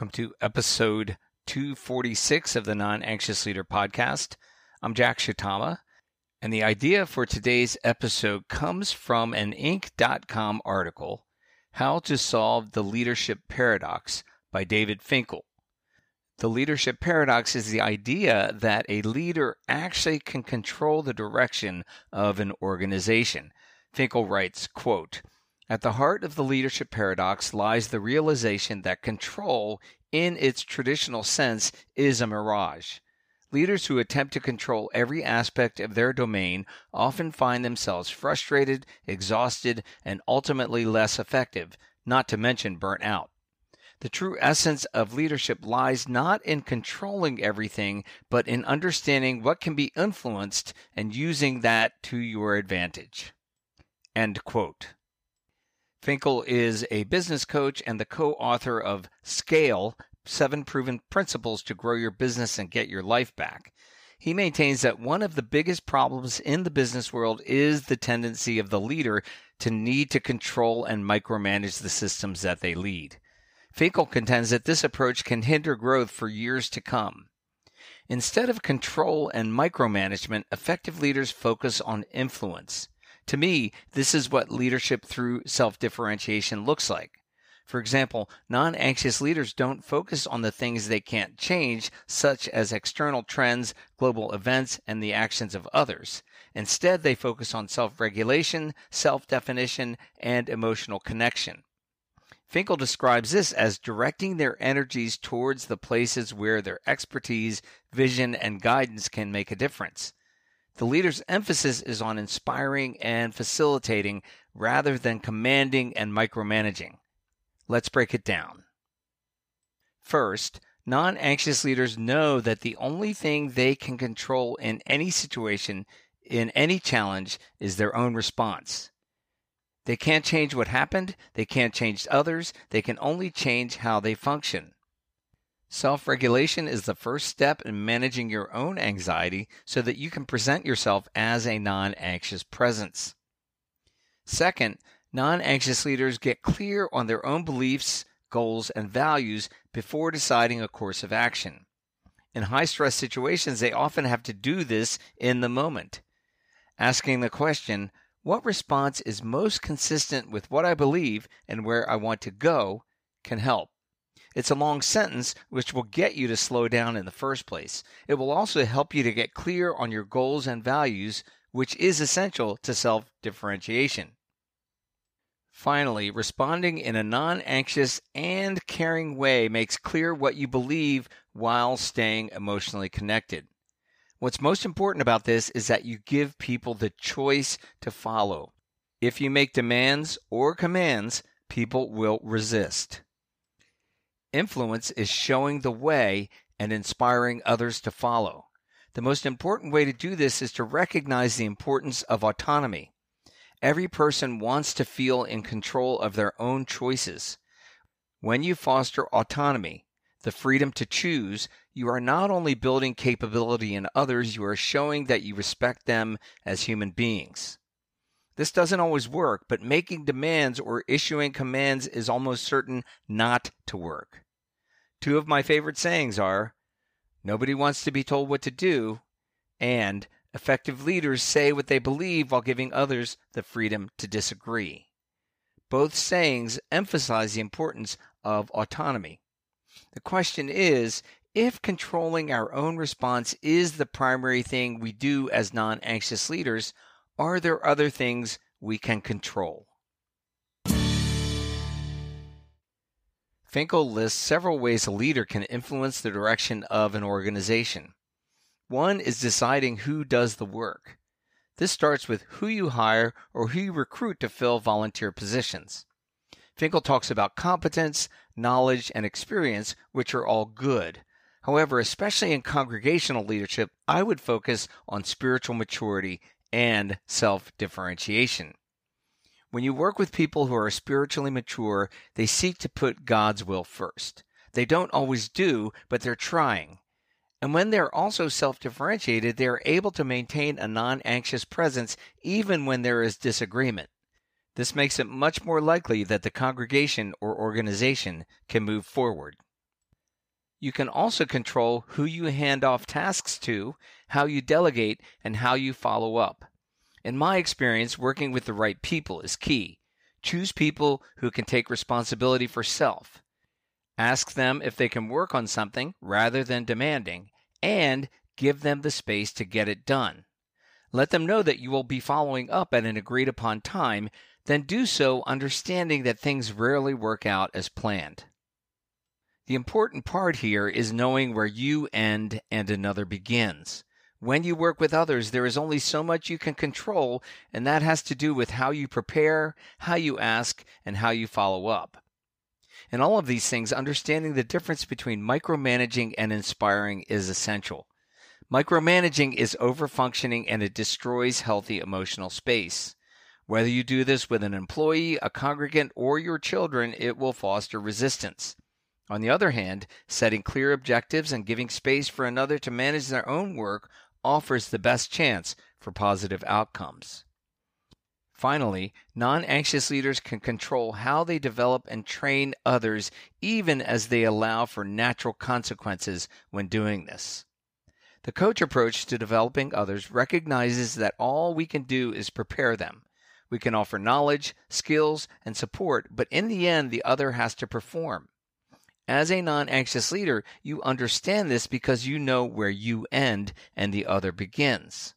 Welcome to episode 246 of the Non Anxious Leader podcast. I'm Jack Shitama, and the idea for today's episode comes from an Inc.com article, How to Solve the Leadership Paradox by David Finkel. The leadership paradox is the idea that a leader actually can control the direction of an organization. Finkel writes, quote, at the heart of the leadership paradox lies the realization that control, in its traditional sense, is a mirage. Leaders who attempt to control every aspect of their domain often find themselves frustrated, exhausted, and ultimately less effective, not to mention burnt out. The true essence of leadership lies not in controlling everything, but in understanding what can be influenced and using that to your advantage. End quote. Finkel is a business coach and the co author of Scale Seven Proven Principles to Grow Your Business and Get Your Life Back. He maintains that one of the biggest problems in the business world is the tendency of the leader to need to control and micromanage the systems that they lead. Finkel contends that this approach can hinder growth for years to come. Instead of control and micromanagement, effective leaders focus on influence. To me, this is what leadership through self differentiation looks like. For example, non anxious leaders don't focus on the things they can't change, such as external trends, global events, and the actions of others. Instead, they focus on self regulation, self definition, and emotional connection. Finkel describes this as directing their energies towards the places where their expertise, vision, and guidance can make a difference. The leader's emphasis is on inspiring and facilitating rather than commanding and micromanaging. Let's break it down. First, non anxious leaders know that the only thing they can control in any situation, in any challenge, is their own response. They can't change what happened, they can't change others, they can only change how they function. Self regulation is the first step in managing your own anxiety so that you can present yourself as a non anxious presence. Second, non anxious leaders get clear on their own beliefs, goals, and values before deciding a course of action. In high stress situations, they often have to do this in the moment. Asking the question, what response is most consistent with what I believe and where I want to go, can help. It's a long sentence, which will get you to slow down in the first place. It will also help you to get clear on your goals and values, which is essential to self differentiation. Finally, responding in a non anxious and caring way makes clear what you believe while staying emotionally connected. What's most important about this is that you give people the choice to follow. If you make demands or commands, people will resist. Influence is showing the way and inspiring others to follow. The most important way to do this is to recognize the importance of autonomy. Every person wants to feel in control of their own choices. When you foster autonomy, the freedom to choose, you are not only building capability in others, you are showing that you respect them as human beings. This doesn't always work, but making demands or issuing commands is almost certain not to work. Two of my favorite sayings are nobody wants to be told what to do, and effective leaders say what they believe while giving others the freedom to disagree. Both sayings emphasize the importance of autonomy. The question is if controlling our own response is the primary thing we do as non anxious leaders, are there other things we can control? Finkel lists several ways a leader can influence the direction of an organization. One is deciding who does the work. This starts with who you hire or who you recruit to fill volunteer positions. Finkel talks about competence, knowledge, and experience, which are all good. However, especially in congregational leadership, I would focus on spiritual maturity and self differentiation. When you work with people who are spiritually mature, they seek to put God's will first. They don't always do, but they're trying. And when they're also self differentiated, they are able to maintain a non anxious presence even when there is disagreement. This makes it much more likely that the congregation or organization can move forward. You can also control who you hand off tasks to, how you delegate, and how you follow up. In my experience, working with the right people is key. Choose people who can take responsibility for self. Ask them if they can work on something rather than demanding, and give them the space to get it done. Let them know that you will be following up at an agreed upon time, then do so understanding that things rarely work out as planned. The important part here is knowing where you end and another begins. When you work with others, there is only so much you can control, and that has to do with how you prepare, how you ask, and how you follow up. In all of these things, understanding the difference between micromanaging and inspiring is essential. Micromanaging is overfunctioning and it destroys healthy emotional space. Whether you do this with an employee, a congregant, or your children, it will foster resistance. On the other hand, setting clear objectives and giving space for another to manage their own work offers the best chance for positive outcomes. Finally, non anxious leaders can control how they develop and train others, even as they allow for natural consequences when doing this. The coach approach to developing others recognizes that all we can do is prepare them. We can offer knowledge, skills, and support, but in the end, the other has to perform. As a non anxious leader, you understand this because you know where you end and the other begins.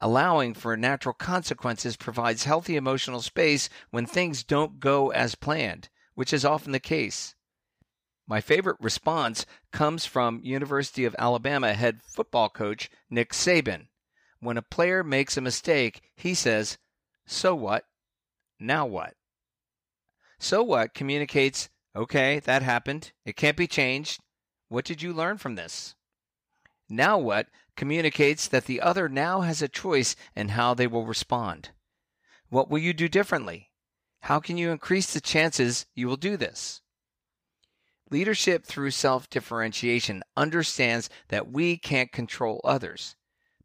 Allowing for natural consequences provides healthy emotional space when things don't go as planned, which is often the case. My favorite response comes from University of Alabama head football coach Nick Saban. When a player makes a mistake, he says, So what? Now what? So what communicates Okay, that happened. It can't be changed. What did you learn from this? Now what communicates that the other now has a choice in how they will respond. What will you do differently? How can you increase the chances you will do this? Leadership through self differentiation understands that we can't control others,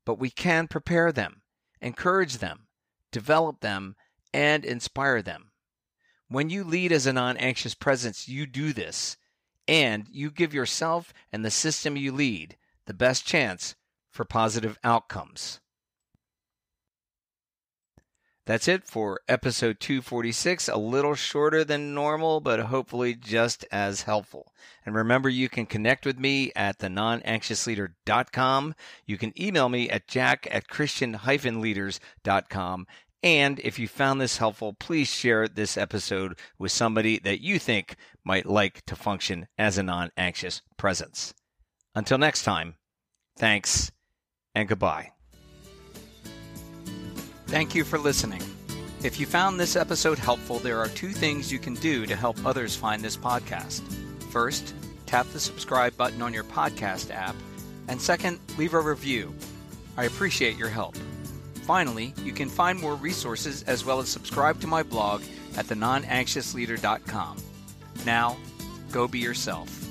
but we can prepare them, encourage them, develop them, and inspire them. When you lead as a non anxious presence, you do this, and you give yourself and the system you lead the best chance for positive outcomes. That's it for episode 246, a little shorter than normal, but hopefully just as helpful. And remember, you can connect with me at thenonanxiousleader.com. You can email me at jack at christian-leaders.com. And if you found this helpful, please share this episode with somebody that you think might like to function as a non anxious presence. Until next time, thanks and goodbye. Thank you for listening. If you found this episode helpful, there are two things you can do to help others find this podcast. First, tap the subscribe button on your podcast app, and second, leave a review. I appreciate your help. Finally, you can find more resources as well as subscribe to my blog at thenonanxiousleader.com. Now, go be yourself.